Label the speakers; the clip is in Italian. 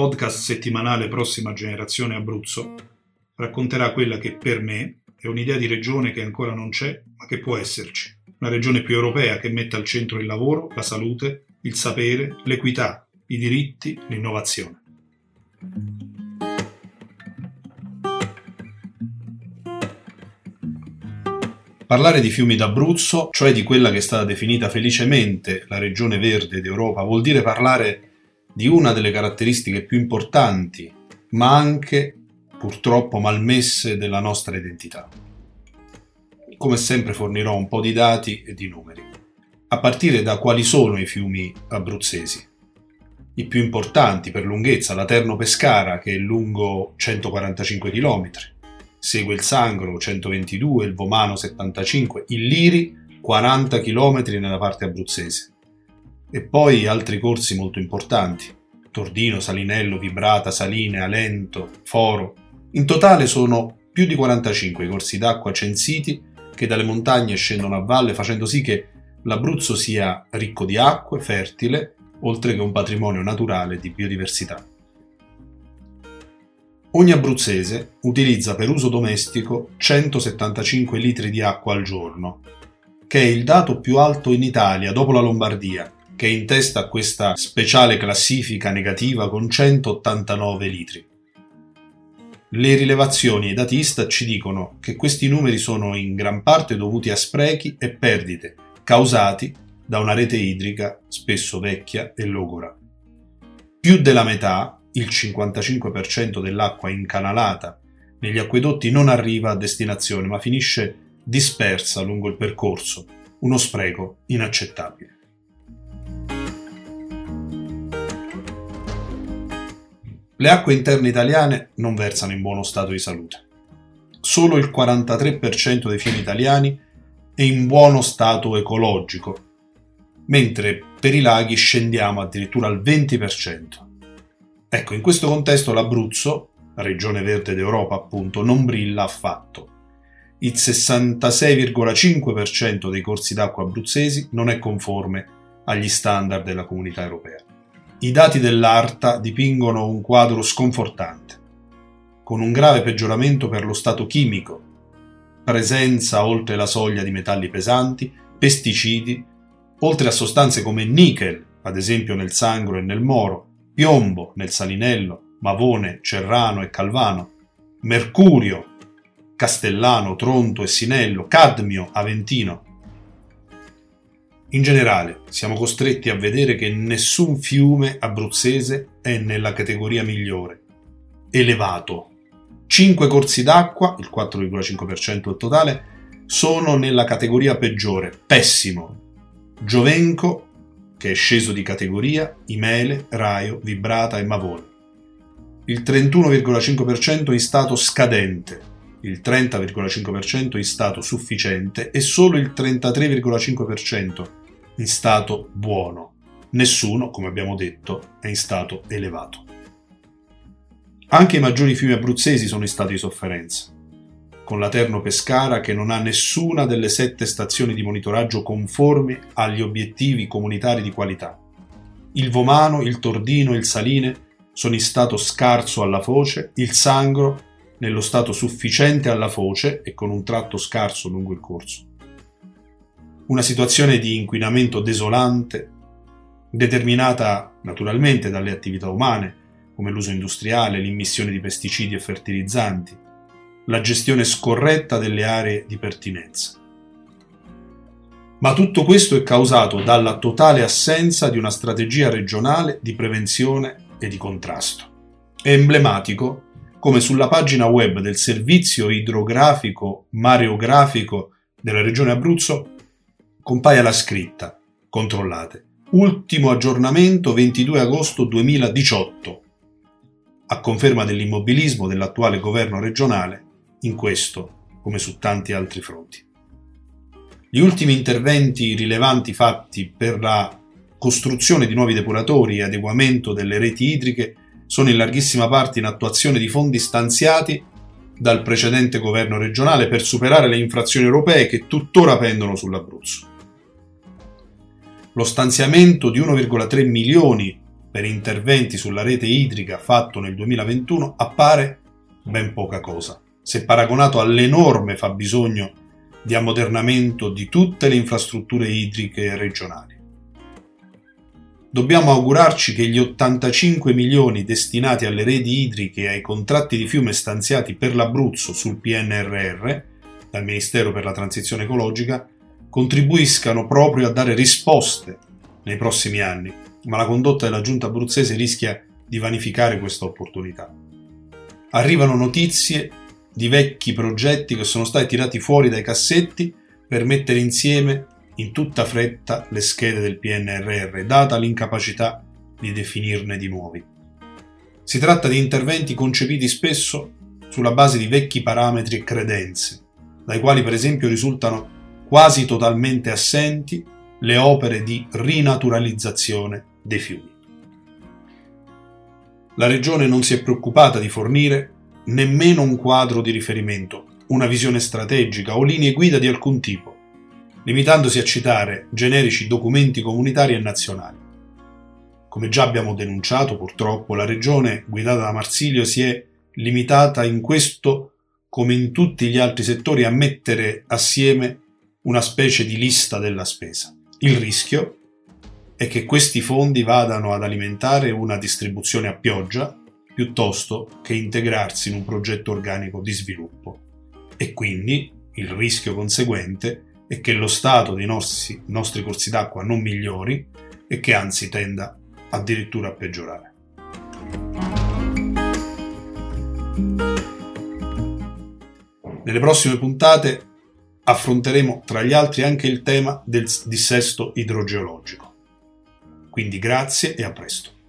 Speaker 1: podcast settimanale Prossima Generazione Abruzzo racconterà quella che per me è un'idea di regione che ancora non c'è, ma che può esserci. Una regione più europea che metta al centro il lavoro, la salute, il sapere, l'equità, i diritti, l'innovazione. Parlare di fiumi d'Abruzzo, cioè di quella che è stata definita felicemente la regione verde d'Europa, vuol dire parlare di una delle caratteristiche più importanti, ma anche purtroppo malmesse della nostra identità. Come sempre fornirò un po' di dati e di numeri, a partire da quali sono i fiumi abruzzesi. I più importanti per lunghezza, la Terno Pescara che è lungo 145 km, segue il Sangro 122, il Vomano 75, il Liri 40 km nella parte abruzzese. E poi altri corsi molto importanti, Tordino, Salinello, Vibrata, Saline, Alento, Foro. In totale sono più di 45 i corsi d'acqua censiti che dalle montagne scendono a valle facendo sì che l'Abruzzo sia ricco di acque, fertile, oltre che un patrimonio naturale di biodiversità. Ogni abruzzese utilizza per uso domestico 175 litri di acqua al giorno, che è il dato più alto in Italia dopo la Lombardia, che è in testa a questa speciale classifica negativa con 189 litri. Le rilevazioni i dati Istat ci dicono che questi numeri sono in gran parte dovuti a sprechi e perdite causati da una rete idrica spesso vecchia e logora. Più della metà il 55% dell'acqua incanalata negli acquedotti non arriva a destinazione ma finisce dispersa lungo il percorso, uno spreco inaccettabile. Le acque interne italiane non versano in buono stato di salute. Solo il 43% dei fiumi italiani è in buono stato ecologico, mentre per i laghi scendiamo addirittura al 20%. Ecco, in questo contesto l'Abruzzo, regione verde d'Europa appunto, non brilla affatto. Il 66,5% dei corsi d'acqua abruzzesi non è conforme agli standard della comunità europea. I dati dell'ARTA dipingono un quadro sconfortante, con un grave peggioramento per lo stato chimico, presenza oltre la soglia di metalli pesanti, pesticidi, oltre a sostanze come nickel, ad esempio nel sangro e nel moro, Piombo nel Salinello, Mavone, Cerrano e Calvano, Mercurio, Castellano, Tronto e Sinello, Cadmio, Aventino. In generale, siamo costretti a vedere che nessun fiume abruzzese è nella categoria migliore. Elevato. 5 corsi d'acqua, il 4,5% del totale, sono nella categoria peggiore, pessimo. Giovenco che è sceso di categoria Imele, Raio, Vibrata e Mavone. Il 31,5% in stato scadente, il 30,5% in stato sufficiente e solo il 33,5% in stato buono. Nessuno, come abbiamo detto, è in stato elevato. Anche i maggiori fiumi abruzzesi sono in stato di sofferenza con la Terno Pescara che non ha nessuna delle sette stazioni di monitoraggio conformi agli obiettivi comunitari di qualità. Il Vomano, il Tordino il Saline sono in stato scarso alla foce, il Sangro nello stato sufficiente alla foce e con un tratto scarso lungo il corso. Una situazione di inquinamento desolante, determinata naturalmente dalle attività umane, come l'uso industriale, l'immissione di pesticidi e fertilizzanti, la gestione scorretta delle aree di pertinenza. Ma tutto questo è causato dalla totale assenza di una strategia regionale di prevenzione e di contrasto. È emblematico come sulla pagina web del Servizio Idrografico Mareografico della Regione Abruzzo compaia la scritta, controllate, ultimo aggiornamento 22 agosto 2018, a conferma dell'immobilismo dell'attuale governo regionale in questo come su tanti altri fronti. Gli ultimi interventi rilevanti fatti per la costruzione di nuovi depuratori e adeguamento delle reti idriche sono in larghissima parte in attuazione di fondi stanziati dal precedente governo regionale per superare le infrazioni europee che tuttora pendono sull'Abruzzo. Lo stanziamento di 1,3 milioni per interventi sulla rete idrica fatto nel 2021 appare ben poca cosa, se paragonato all'enorme fabbisogno di ammodernamento di tutte le infrastrutture idriche regionali. Dobbiamo augurarci che gli 85 milioni destinati alle reti idriche e ai contratti di fiume stanziati per l'Abruzzo sul PNRR dal Ministero per la Transizione Ecologica contribuiscano proprio a dare risposte nei prossimi anni, ma la condotta della giunta abruzzese rischia di vanificare questa opportunità. Arrivano notizie di vecchi progetti che sono stati tirati fuori dai cassetti per mettere insieme in tutta fretta le schede del PNRR, data l'incapacità di definirne di nuovi. Si tratta di interventi concepiti spesso sulla base di vecchi parametri e credenze, dai quali per esempio risultano quasi totalmente assenti le opere di rinaturalizzazione dei fiumi. La Regione non si è preoccupata di fornire nemmeno un quadro di riferimento, una visione strategica o linee guida di alcun tipo, limitandosi a citare generici documenti comunitari e nazionali. Come già abbiamo denunciato, purtroppo, la regione guidata da Marsilio si è limitata in questo, come in tutti gli altri settori, a mettere assieme una specie di lista della spesa. Il rischio è che questi fondi vadano ad alimentare una distribuzione a pioggia piuttosto che integrarsi in un progetto organico di sviluppo. E quindi il rischio conseguente è che lo stato dei nostri, nostri corsi d'acqua non migliori e che anzi tenda addirittura a peggiorare. Nelle prossime puntate affronteremo tra gli altri anche il tema del dissesto idrogeologico. Quindi grazie e a presto.